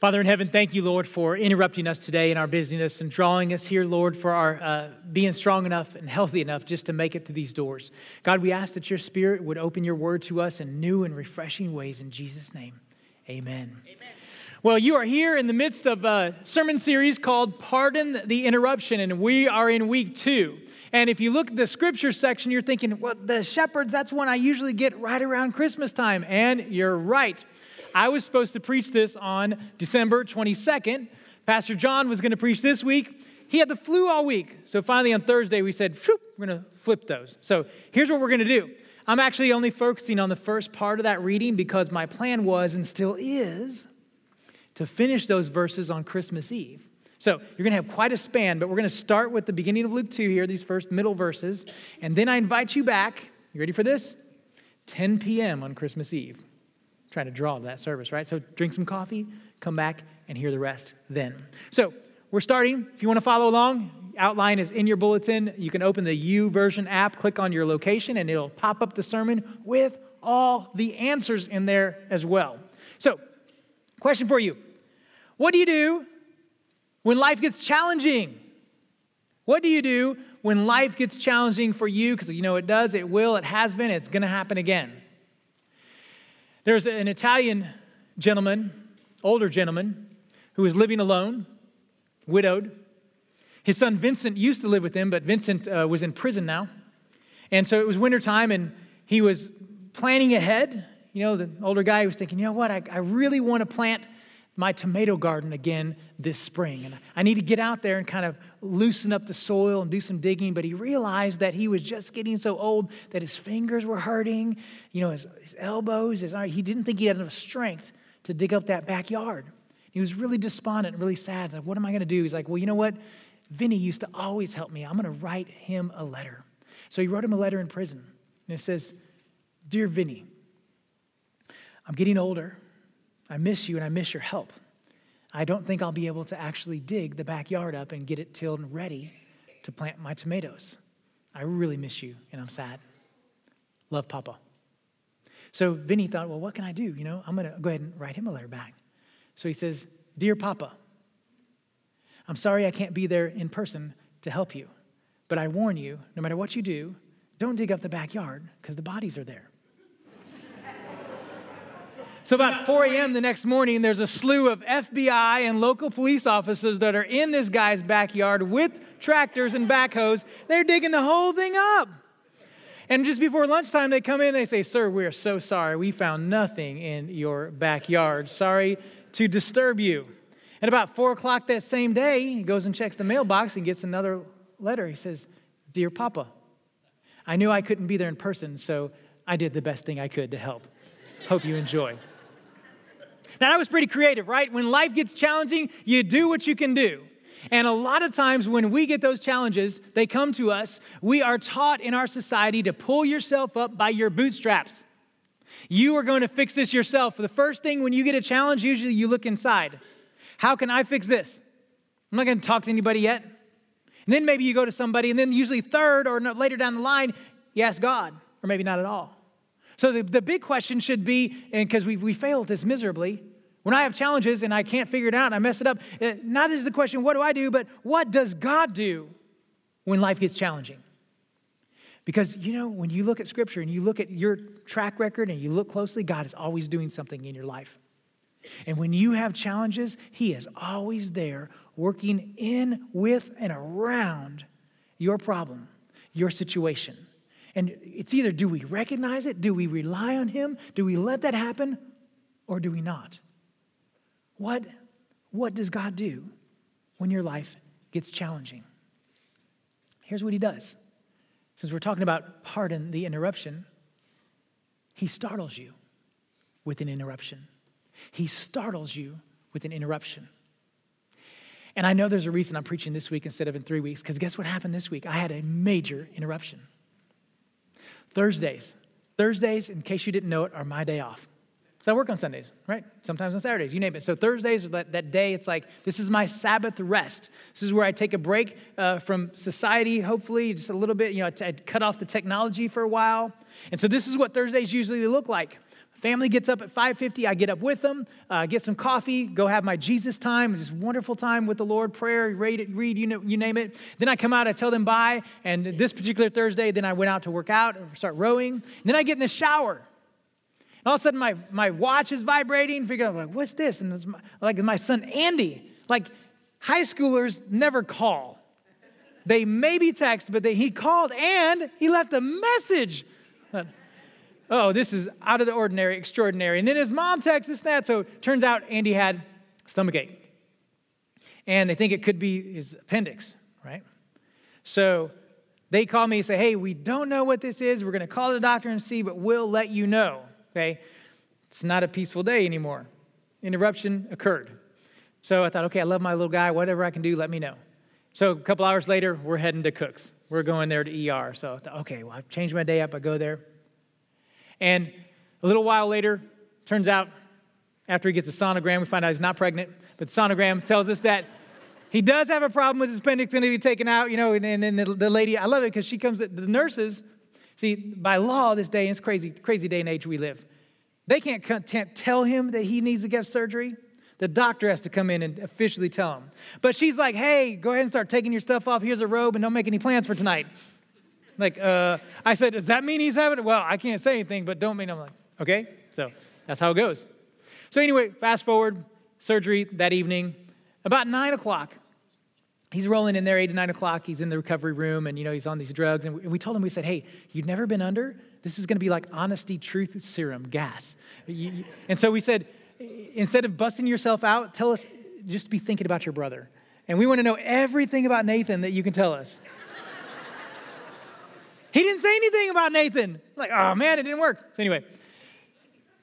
Father in heaven, thank you, Lord, for interrupting us today in our busyness and drawing us here, Lord, for our uh, being strong enough and healthy enough just to make it through these doors. God, we ask that your Spirit would open your word to us in new and refreshing ways. In Jesus' name, amen. Amen. Well, you are here in the midst of a sermon series called Pardon the Interruption, and we are in week two. And if you look at the scripture section, you're thinking, well, the shepherds, that's when I usually get right around Christmas time. And you're right. I was supposed to preach this on December 22nd. Pastor John was going to preach this week. He had the flu all week. So finally on Thursday, we said, we're going to flip those. So here's what we're going to do. I'm actually only focusing on the first part of that reading because my plan was and still is to finish those verses on Christmas Eve. So you're going to have quite a span, but we're going to start with the beginning of Luke 2 here, these first middle verses. And then I invite you back. You ready for this? 10 p.m. on Christmas Eve trying to draw to that service, right? So drink some coffee, come back, and hear the rest then. So we're starting. If you want to follow along, outline is in your bulletin. You can open the YouVersion app, click on your location, and it'll pop up the sermon with all the answers in there as well. So, question for you What do you do when life gets challenging? What do you do when life gets challenging for you? Because you know it does, it will, it has been, it's going to happen again. There's an Italian gentleman, older gentleman, who was living alone, widowed. His son Vincent used to live with him, but Vincent uh, was in prison now. And so it was wintertime, and he was planning ahead. You know, the older guy was thinking, you know what, I, I really want to plant my tomato garden again this spring. And I need to get out there and kind of loosen up the soil and do some digging. But he realized that he was just getting so old that his fingers were hurting, you know, his, his elbows, his, uh, he didn't think he had enough strength to dig up that backyard. He was really despondent, really sad. Like, what am I going to do? He's like, well, you know what? Vinny used to always help me. I'm going to write him a letter. So he wrote him a letter in prison. And it says, Dear Vinny, I'm getting older. I miss you and I miss your help. I don't think I'll be able to actually dig the backyard up and get it tilled and ready to plant my tomatoes. I really miss you and I'm sad. Love, Papa. So Vinny thought, well, what can I do? You know, I'm going to go ahead and write him a letter back. So he says, Dear Papa, I'm sorry I can't be there in person to help you, but I warn you, no matter what you do, don't dig up the backyard because the bodies are there. So, about 4 a.m. the next morning, there's a slew of FBI and local police officers that are in this guy's backyard with tractors and backhoes. They're digging the whole thing up. And just before lunchtime, they come in and they say, Sir, we are so sorry. We found nothing in your backyard. Sorry to disturb you. And about 4 o'clock that same day, he goes and checks the mailbox and gets another letter. He says, Dear Papa, I knew I couldn't be there in person, so I did the best thing I could to help. Hope you enjoy. Now, that was pretty creative, right? When life gets challenging, you do what you can do. And a lot of times when we get those challenges, they come to us, we are taught in our society to pull yourself up by your bootstraps. You are going to fix this yourself. The first thing when you get a challenge, usually you look inside. How can I fix this? I'm not going to talk to anybody yet. And then maybe you go to somebody, and then usually third or later down the line, you ask God, or maybe not at all. So the, the big question should be, and because we, we failed this miserably, when I have challenges and I can't figure it out and I mess it up, uh, not is the question, what do I do, but what does God do when life gets challenging? Because, you know, when you look at Scripture and you look at your track record and you look closely, God is always doing something in your life. And when you have challenges, He is always there working in, with, and around your problem, your situation. And it's either do we recognize it, do we rely on Him, do we let that happen, or do we not? What, what does God do when your life gets challenging? Here's what He does. Since we're talking about pardon the interruption, He startles you with an interruption. He startles you with an interruption. And I know there's a reason I'm preaching this week instead of in three weeks, because guess what happened this week? I had a major interruption. Thursdays. Thursdays, in case you didn't know it, are my day off. So I work on Sundays, right? Sometimes on Saturdays, you name it. So Thursdays, that, that day, it's like, this is my Sabbath rest. This is where I take a break uh, from society, hopefully, just a little bit. You know, I cut off the technology for a while. And so this is what Thursdays usually look like. Family gets up at 5:50. I get up with them, uh, get some coffee, go have my Jesus time, just wonderful time with the Lord, prayer, read, read you, know, you name it. Then I come out, I tell them bye. And this particular Thursday, then I went out to work out, start rowing. And then I get in the shower. And all of a sudden, my, my watch is vibrating. Figure out, like, what's this? And it's my, like my son Andy. Like, high schoolers never call. They maybe text, but they, he called and he left a message oh, this is out of the ordinary, extraordinary. And then his mom texts this, that. So turns out Andy had stomach ache. And they think it could be his appendix, right? So they call me and say, hey, we don't know what this is. We're going to call the doctor and see, but we'll let you know, okay? It's not a peaceful day anymore. Interruption occurred. So I thought, okay, I love my little guy. Whatever I can do, let me know. So a couple hours later, we're heading to Cook's. We're going there to ER. So I thought, okay, well, I've changed my day up. I go there. And a little while later, turns out after he gets a sonogram, we find out he's not pregnant, but the sonogram tells us that he does have a problem with his appendix going to be taken out, you know, and, and, and the lady, I love it because she comes, the nurses, see, by law this day, it's crazy, crazy day and age we live, they can't, can't tell him that he needs to get surgery. The doctor has to come in and officially tell him. But she's like, hey, go ahead and start taking your stuff off. Here's a robe, and don't make any plans for tonight. Like, uh, I said, does that mean he's having it? Well, I can't say anything, but don't mean I'm like, okay? So that's how it goes. So anyway, fast forward, surgery that evening. About nine o'clock, he's rolling in there, eight to nine o'clock. He's in the recovery room, and you know he's on these drugs. And we told him, we said, hey, you've never been under. This is going to be like honesty, truth serum, gas. And so we said, instead of busting yourself out, tell us, just be thinking about your brother. And we want to know everything about Nathan that you can tell us. He didn't say anything about Nathan. Like, oh man, it didn't work. So, anyway,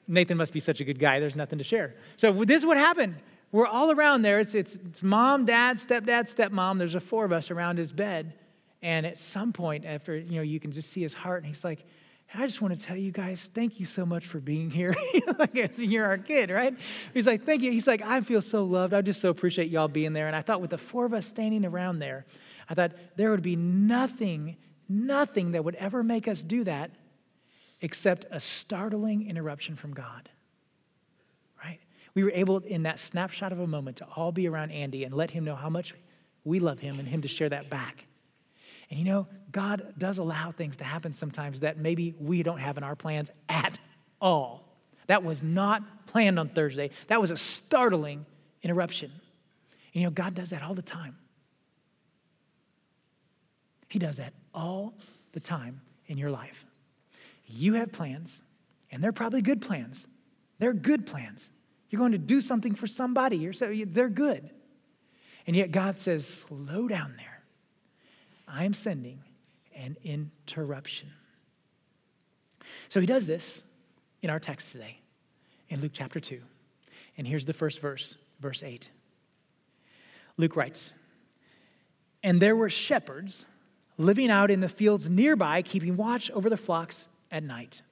Nathan must be such a good guy. There's nothing to share. So, this is what happened. We're all around there. It's, it's, it's mom, dad, stepdad, stepmom. There's a four of us around his bed. And at some point, after, you know, you can just see his heart, and he's like, I just want to tell you guys, thank you so much for being here. like, you're our kid, right? He's like, thank you. He's like, I feel so loved. I just so appreciate y'all being there. And I thought with the four of us standing around there, I thought there would be nothing nothing that would ever make us do that except a startling interruption from God. We were able, in that snapshot of a moment, to all be around Andy and let him know how much we love him and him to share that back. And you know, God does allow things to happen sometimes that maybe we don't have in our plans at all. That was not planned on Thursday. That was a startling interruption. And you know, God does that all the time. He does that all the time in your life. You have plans, and they're probably good plans. They're good plans. You're going to do something for somebody. You're so, they're good. And yet God says, slow down there. I am sending an interruption. So he does this in our text today, in Luke chapter 2. And here's the first verse, verse 8. Luke writes, And there were shepherds living out in the fields nearby, keeping watch over the flocks at night.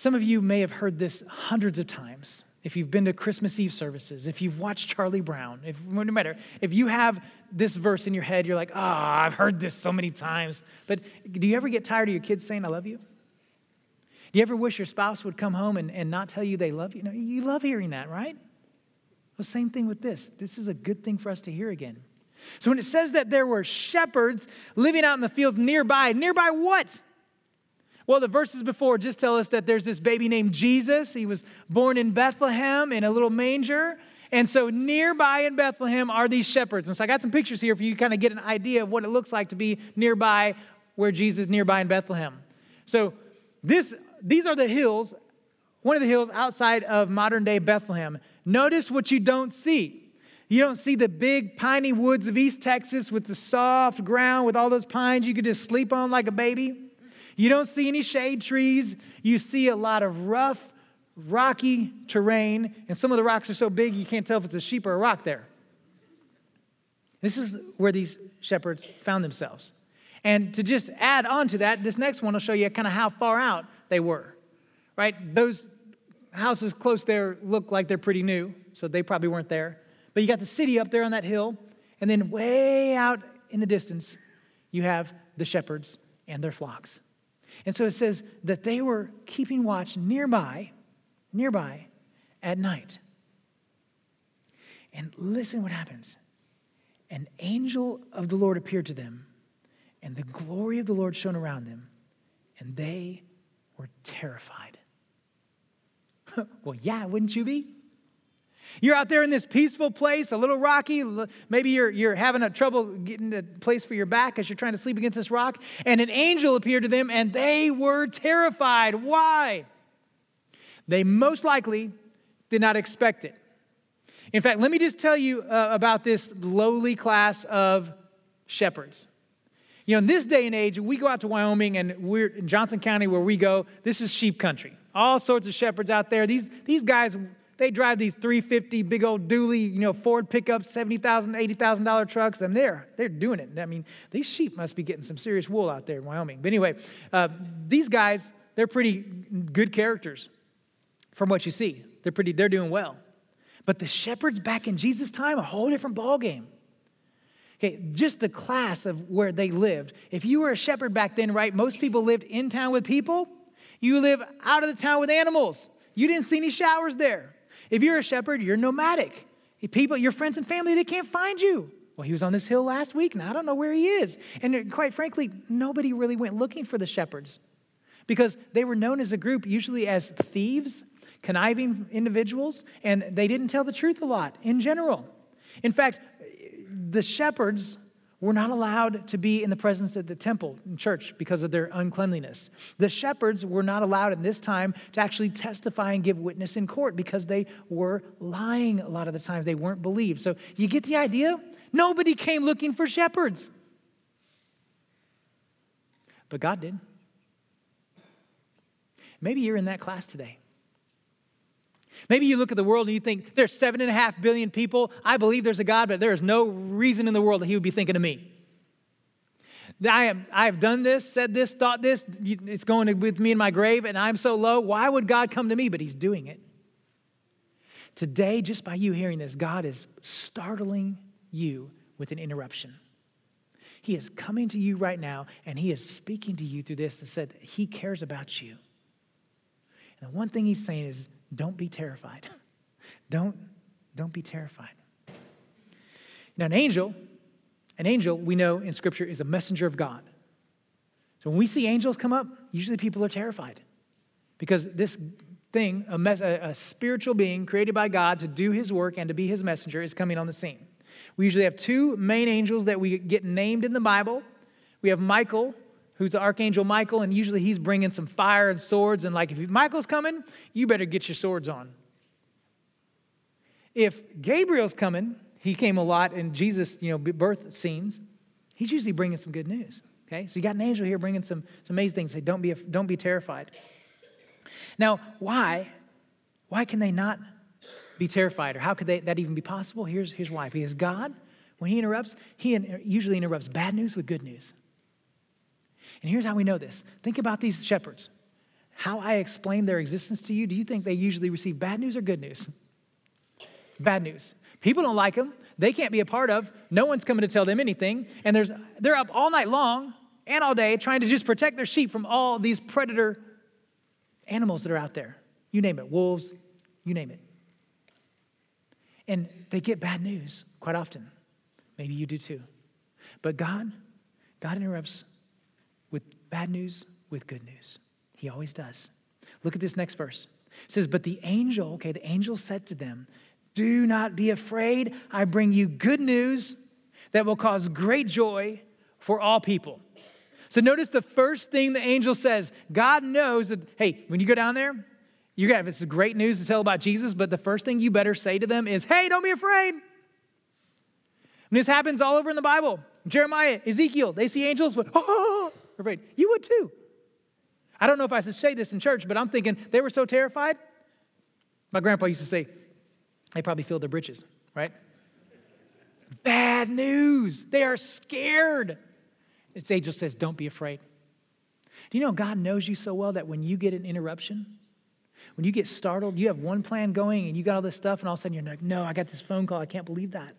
Some of you may have heard this hundreds of times. If you've been to Christmas Eve services, if you've watched Charlie Brown, if, no matter, if you have this verse in your head, you're like, oh, I've heard this so many times. But do you ever get tired of your kids saying, I love you? Do you ever wish your spouse would come home and, and not tell you they love you? No, you love hearing that, right? Well, same thing with this. This is a good thing for us to hear again. So when it says that there were shepherds living out in the fields nearby, nearby what? Well, the verses before just tell us that there's this baby named Jesus. He was born in Bethlehem in a little manger. And so nearby in Bethlehem are these shepherds. And so I got some pictures here for you to kind of get an idea of what it looks like to be nearby where Jesus is nearby in Bethlehem. So this these are the hills, one of the hills outside of modern day Bethlehem. Notice what you don't see. You don't see the big piney woods of East Texas with the soft ground with all those pines you could just sleep on like a baby. You don't see any shade trees. You see a lot of rough, rocky terrain, and some of the rocks are so big you can't tell if it's a sheep or a rock there. This is where these shepherds found themselves. And to just add on to that, this next one will show you kind of how far out they were. Right? Those houses close there look like they're pretty new, so they probably weren't there. But you got the city up there on that hill, and then way out in the distance, you have the shepherds and their flocks. And so it says that they were keeping watch nearby, nearby at night. And listen what happens. An angel of the Lord appeared to them, and the glory of the Lord shone around them, and they were terrified. well, yeah, wouldn't you be? You're out there in this peaceful place, a little rocky. Maybe you're, you're having a trouble getting a place for your back as you're trying to sleep against this rock. And an angel appeared to them, and they were terrified. Why? They most likely did not expect it. In fact, let me just tell you uh, about this lowly class of shepherds. You know, in this day and age, we go out to Wyoming and we're in Johnson County where we go, this is sheep country. All sorts of shepherds out there. These, these guys, they drive these 350 big old dually, you know, Ford pickups, $70,000, $80,000 trucks, and they're, they're doing it. I mean, these sheep must be getting some serious wool out there in Wyoming. But anyway, uh, these guys, they're pretty good characters from what you see. They're pretty, they're doing well. But the shepherds back in Jesus' time, a whole different ballgame. Okay, just the class of where they lived. If you were a shepherd back then, right, most people lived in town with people. You live out of the town with animals. You didn't see any showers there. If you're a shepherd, you're nomadic. People, your friends and family, they can't find you. Well, he was on this hill last week, and I don't know where he is. And quite frankly, nobody really went looking for the shepherds because they were known as a group usually as thieves conniving individuals, and they didn't tell the truth a lot in general. In fact, the shepherds were not allowed to be in the presence of the temple in church because of their uncleanliness. The shepherds were not allowed in this time to actually testify and give witness in court because they were lying a lot of the times. They weren't believed. So you get the idea? Nobody came looking for shepherds. But God did. Maybe you're in that class today. Maybe you look at the world and you think there's seven and a half billion people. I believe there's a God, but there is no reason in the world that He would be thinking of me. I, am, I have done this, said this, thought this. It's going with me in my grave, and I'm so low. Why would God come to me? But He's doing it. Today, just by you hearing this, God is startling you with an interruption. He is coming to you right now, and He is speaking to you through this and said He cares about you. And the one thing He's saying is, don't be terrified. Don't, don't be terrified. Now, an angel, an angel, we know in Scripture, is a messenger of God. So when we see angels come up, usually people are terrified because this thing, a, mes- a, spiritual being created by God to do his work and to be his messenger, is coming on the scene. We usually have two main angels that we get named in the Bible. We have Michael, who's the archangel Michael, and usually he's bringing some fire and swords. And like, if Michael's coming, you better get your swords on. If Gabriel's coming, he came a lot in Jesus, you know, birth scenes. He's usually bringing some good news. Okay, so you got an angel here bringing some, some amazing things. Say, don't be, don't be terrified. Now, why? Why can they not be terrified, or how could they, that even be possible? Here's, here's why. Because God, when He interrupts, He usually interrupts bad news with good news. And here's how we know this think about these shepherds. How I explain their existence to you, do you think they usually receive bad news or good news? Bad news. People don't like them. They can't be a part of. No one's coming to tell them anything. And there's, they're up all night long and all day trying to just protect their sheep from all these predator animals that are out there. You name it, wolves, you name it. And they get bad news quite often. Maybe you do too. But God, God interrupts bad news with good news. He always does. Look at this next verse. It says, But the angel, okay, the angel said to them, Do not be afraid. I bring you good news that will cause great joy for all people. So notice the first thing the angel says God knows that, hey, when you go down there, you're gonna have this great news to tell about Jesus, but the first thing you better say to them is, Hey, don't be afraid. And this happens all over in the Bible. Jeremiah, Ezekiel, they see angels, but oh, afraid. You would too. I don't know if I should say this in church, but I'm thinking they were so terrified. My grandpa used to say, they probably filled their britches, right? Bad news. They are scared. Its angel says, Don't be afraid. Do you know God knows you so well that when you get an interruption, when you get startled, you have one plan going and you got all this stuff, and all of a sudden you're like, No, I got this phone call. I can't believe that.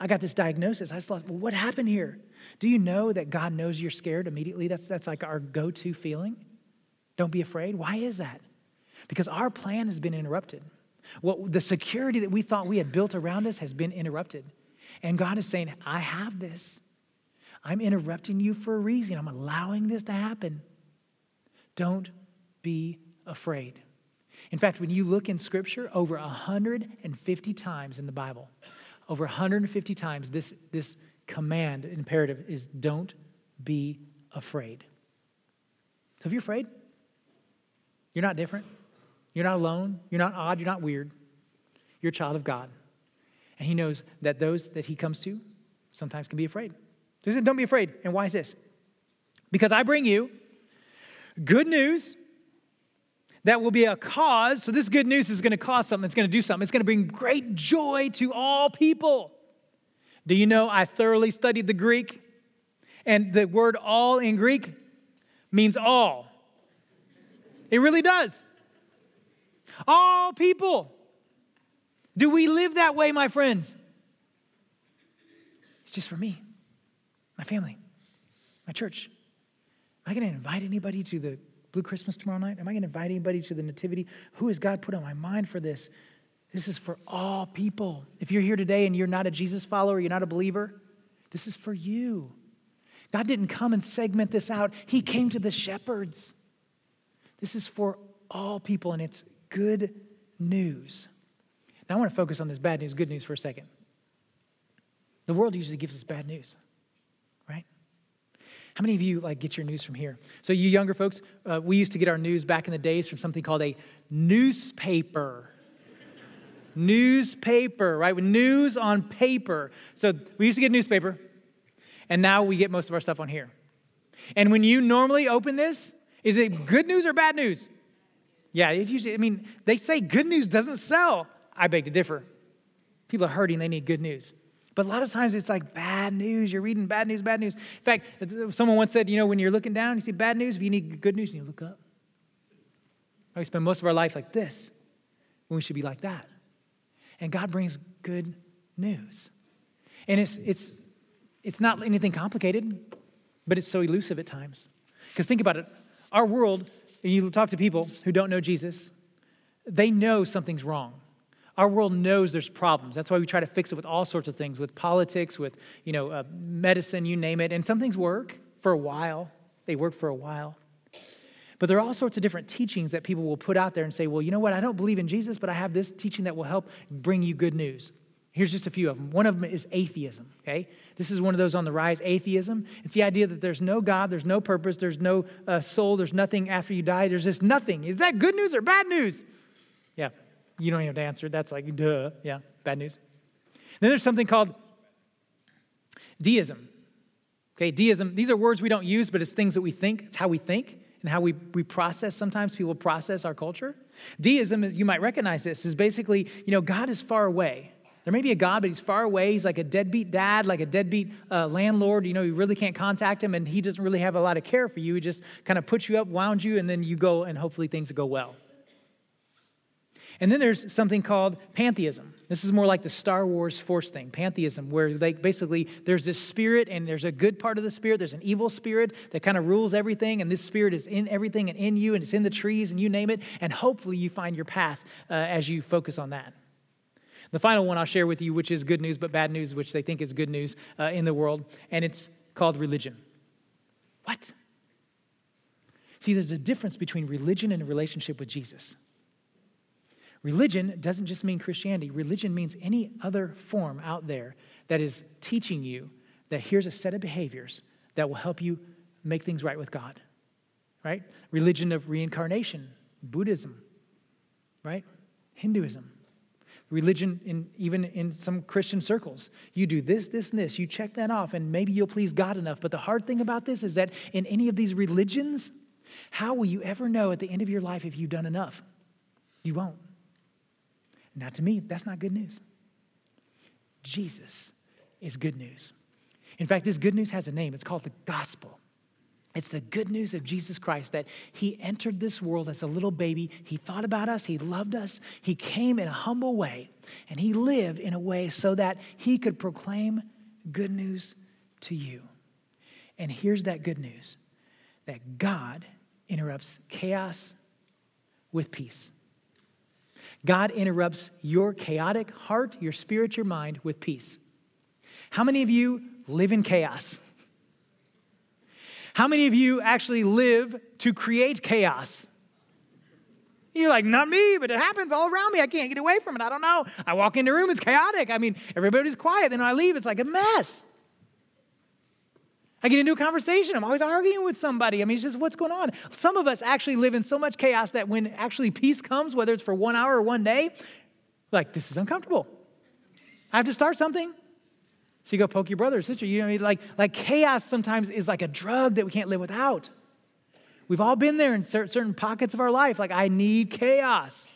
I got this diagnosis. I just thought, well, what happened here? Do you know that God knows you're scared immediately? That's, that's like our go to feeling. Don't be afraid. Why is that? Because our plan has been interrupted. What, the security that we thought we had built around us has been interrupted. And God is saying, I have this. I'm interrupting you for a reason. I'm allowing this to happen. Don't be afraid. In fact, when you look in Scripture, over 150 times in the Bible, over 150 times, this, this command, imperative, is don't be afraid. So if you're afraid, you're not different. You're not alone. You're not odd. You're not weird. You're a child of God. And He knows that those that He comes to sometimes can be afraid. So he said, Don't be afraid. And why is this? Because I bring you good news that will be a cause. So, this good news is going to cause something, it's going to do something. It's going to bring great joy to all people. Do you know I thoroughly studied the Greek? And the word all in Greek means all. It really does. All people. Do we live that way, my friends? It's just for me, my family, my church. Am I going to invite anybody to the Blue Christmas tomorrow night? Am I going to invite anybody to the Nativity? Who has God put on my mind for this? This is for all people. If you're here today and you're not a Jesus follower, you're not a believer, this is for you. God didn't come and segment this out, He came to the shepherds. This is for all people, and it's good news. Now, I want to focus on this bad news, good news for a second. The world usually gives us bad news, right? How many of you like get your news from here? So, you younger folks, uh, we used to get our news back in the days from something called a newspaper. Newspaper, right? News on paper. So, we used to get newspaper, and now we get most of our stuff on here. And when you normally open this, is it good news or bad news? Yeah, it usually, I mean, they say good news doesn't sell. I beg to differ. People are hurting, they need good news. But a lot of times it's like bad news. You're reading bad news, bad news. In fact, someone once said, you know, when you're looking down, you see bad news. If you need good news, you look up. We spend most of our life like this when we should be like that. And God brings good news. And it's, it's, it's not anything complicated, but it's so elusive at times. Because think about it our world, and you talk to people who don't know Jesus, they know something's wrong. Our world knows there's problems. That's why we try to fix it with all sorts of things, with politics, with you know, uh, medicine, you name it. And some things work for a while. They work for a while. But there are all sorts of different teachings that people will put out there and say, well, you know what? I don't believe in Jesus, but I have this teaching that will help bring you good news. Here's just a few of them. One of them is atheism, okay? This is one of those on the rise, atheism. It's the idea that there's no God, there's no purpose, there's no uh, soul, there's nothing after you die, there's just nothing. Is that good news or bad news? Yeah, you don't have to answer. That's like, duh. Yeah, bad news. Then there's something called deism. Okay, deism, these are words we don't use, but it's things that we think. It's how we think and how we, we process. Sometimes people process our culture. Deism, is, you might recognize this, is basically, you know, God is far away. There may be a God, but he's far away. He's like a deadbeat dad, like a deadbeat uh, landlord. You know, you really can't contact him, and he doesn't really have a lot of care for you. He just kind of puts you up, wound you, and then you go, and hopefully things go well. And then there's something called pantheism. This is more like the Star Wars Force thing, pantheism, where like basically there's this spirit and there's a good part of the spirit, there's an evil spirit that kind of rules everything, and this spirit is in everything and in you, and it's in the trees, and you name it, and hopefully you find your path uh, as you focus on that. The final one I'll share with you, which is good news but bad news, which they think is good news uh, in the world, and it's called religion. What? See, there's a difference between religion and a relationship with Jesus. Religion doesn't just mean Christianity, religion means any other form out there that is teaching you that here's a set of behaviors that will help you make things right with God. Right? Religion of reincarnation, Buddhism, right? Hinduism. Religion, in, even in some Christian circles. You do this, this, and this. You check that off, and maybe you'll please God enough. But the hard thing about this is that in any of these religions, how will you ever know at the end of your life if you've done enough? You won't. Not to me, that's not good news. Jesus is good news. In fact, this good news has a name. It's called the gospel. It's the good news of Jesus Christ that He entered this world as a little baby. He thought about us, He loved us, He came in a humble way, and He lived in a way so that He could proclaim good news to you. And here's that good news that God interrupts chaos with peace. God interrupts your chaotic heart, your spirit, your mind with peace. How many of you live in chaos? How many of you actually live to create chaos? You're like, not me, but it happens all around me. I can't get away from it. I don't know. I walk into a room, it's chaotic. I mean, everybody's quiet. Then I leave, it's like a mess. I get into a conversation, I'm always arguing with somebody. I mean, it's just what's going on. Some of us actually live in so much chaos that when actually peace comes, whether it's for one hour or one day, like, this is uncomfortable. I have to start something. So you go poke your brother or sister. You know, what i like, like chaos sometimes is like a drug that we can't live without. We've all been there in certain pockets of our life, like, I need chaos.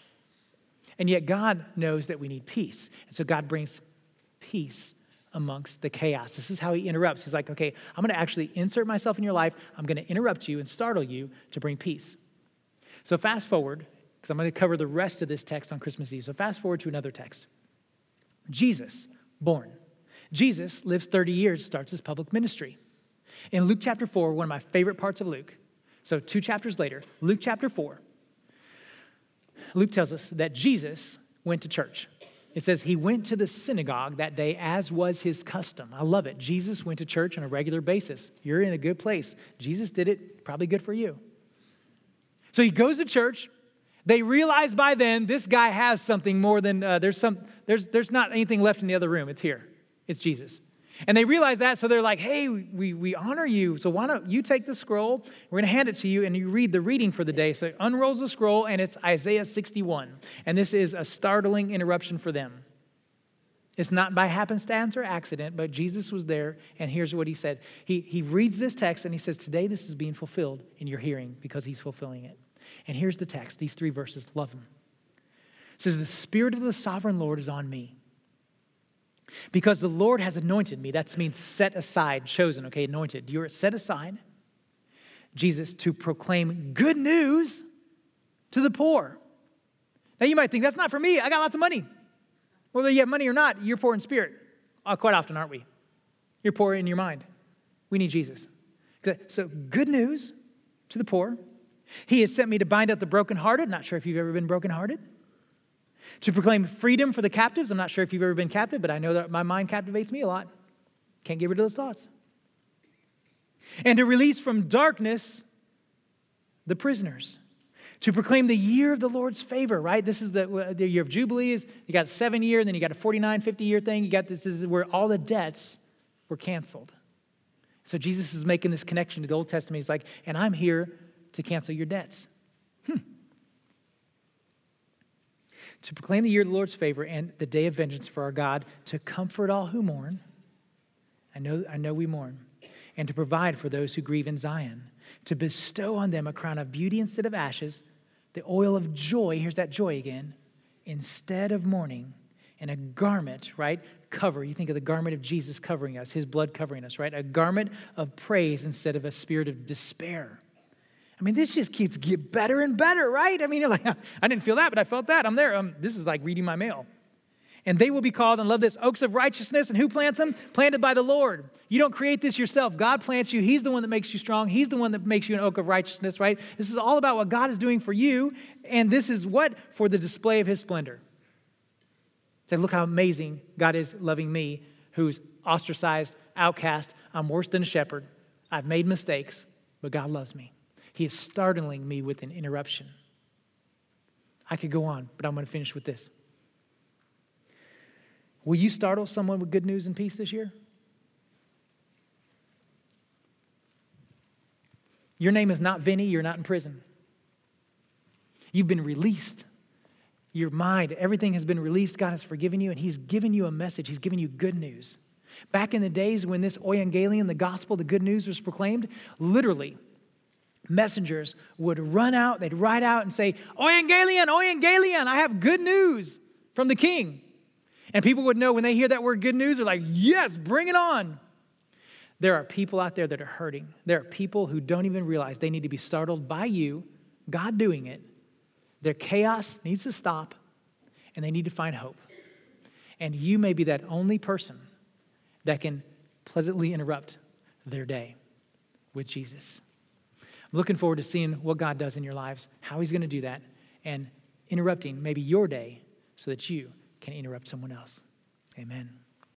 And yet, God knows that we need peace. And so, God brings peace amongst the chaos. This is how He interrupts. He's like, okay, I'm going to actually insert myself in your life. I'm going to interrupt you and startle you to bring peace. So, fast forward, because I'm going to cover the rest of this text on Christmas Eve. So, fast forward to another text Jesus, born. Jesus lives 30 years, starts his public ministry. In Luke chapter 4, one of my favorite parts of Luke, so two chapters later, Luke chapter 4, Luke tells us that Jesus went to church. It says he went to the synagogue that day as was his custom. I love it. Jesus went to church on a regular basis. You're in a good place. Jesus did it, probably good for you. So he goes to church. They realize by then this guy has something more than uh, there's some there's there's not anything left in the other room. It's here. It's Jesus. And they realize that, so they're like, hey, we, we honor you. So why don't you take the scroll? We're going to hand it to you, and you read the reading for the day. So unrolls the scroll, and it's Isaiah 61. And this is a startling interruption for them. It's not by happenstance or accident, but Jesus was there, and here's what he said. He, he reads this text, and he says, Today this is being fulfilled in your hearing because he's fulfilling it. And here's the text, these three verses, love them. It says, The Spirit of the sovereign Lord is on me because the Lord has anointed me. That means set aside, chosen, okay, anointed. You're set aside, Jesus, to proclaim good news to the poor. Now you might think, that's not for me. I got lots of money. Whether you have money or not, you're poor in spirit. Uh, quite often, aren't we? You're poor in your mind. We need Jesus. So, good news to the poor. He has sent me to bind up the brokenhearted. Not sure if you've ever been brokenhearted to proclaim freedom for the captives. I'm not sure if you've ever been captive, but I know that my mind captivates me a lot. Can't get rid of those thoughts. And to release from darkness the prisoners. To proclaim the year of the Lord's favor, right? This is the, the year of Jubilees. You got a seven year, then you got a 49, 50 year thing. You got this, this is where all the debts were canceled. So Jesus is making this connection to the Old Testament. He's like, and I'm here to cancel your debts. To proclaim the year of the Lord's favor and the day of vengeance for our God, to comfort all who mourn. I know, I know we mourn. And to provide for those who grieve in Zion, to bestow on them a crown of beauty instead of ashes, the oil of joy, here's that joy again, instead of mourning, and a garment, right? Cover. You think of the garment of Jesus covering us, his blood covering us, right? A garment of praise instead of a spirit of despair. I mean, this just keeps get better and better, right? I mean, you're like, I didn't feel that, but I felt that. I'm there. Um, this is like reading my mail. And they will be called, and love this, oaks of righteousness. And who plants them? Planted by the Lord. You don't create this yourself. God plants you. He's the one that makes you strong. He's the one that makes you an oak of righteousness, right? This is all about what God is doing for you. And this is what? For the display of his splendor. Say, look how amazing God is loving me, who's ostracized, outcast. I'm worse than a shepherd. I've made mistakes, but God loves me. He is startling me with an interruption. I could go on, but I'm going to finish with this. Will you startle someone with good news and peace this year? Your name is not Vinny, you're not in prison. You've been released. Your mind, everything has been released. God has forgiven you, and He's given you a message. He's given you good news. Back in the days when this euangelion, the gospel, the good news was proclaimed, literally, messengers would run out, they'd ride out and say, Euangelion, Euangelion, I have good news from the king. And people would know when they hear that word good news, they're like, yes, bring it on. There are people out there that are hurting. There are people who don't even realize they need to be startled by you, God doing it. Their chaos needs to stop, and they need to find hope. And you may be that only person that can pleasantly interrupt their day with Jesus. I'm looking forward to seeing what God does in your lives, how He's going to do that, and interrupting maybe your day so that you can interrupt someone else. Amen.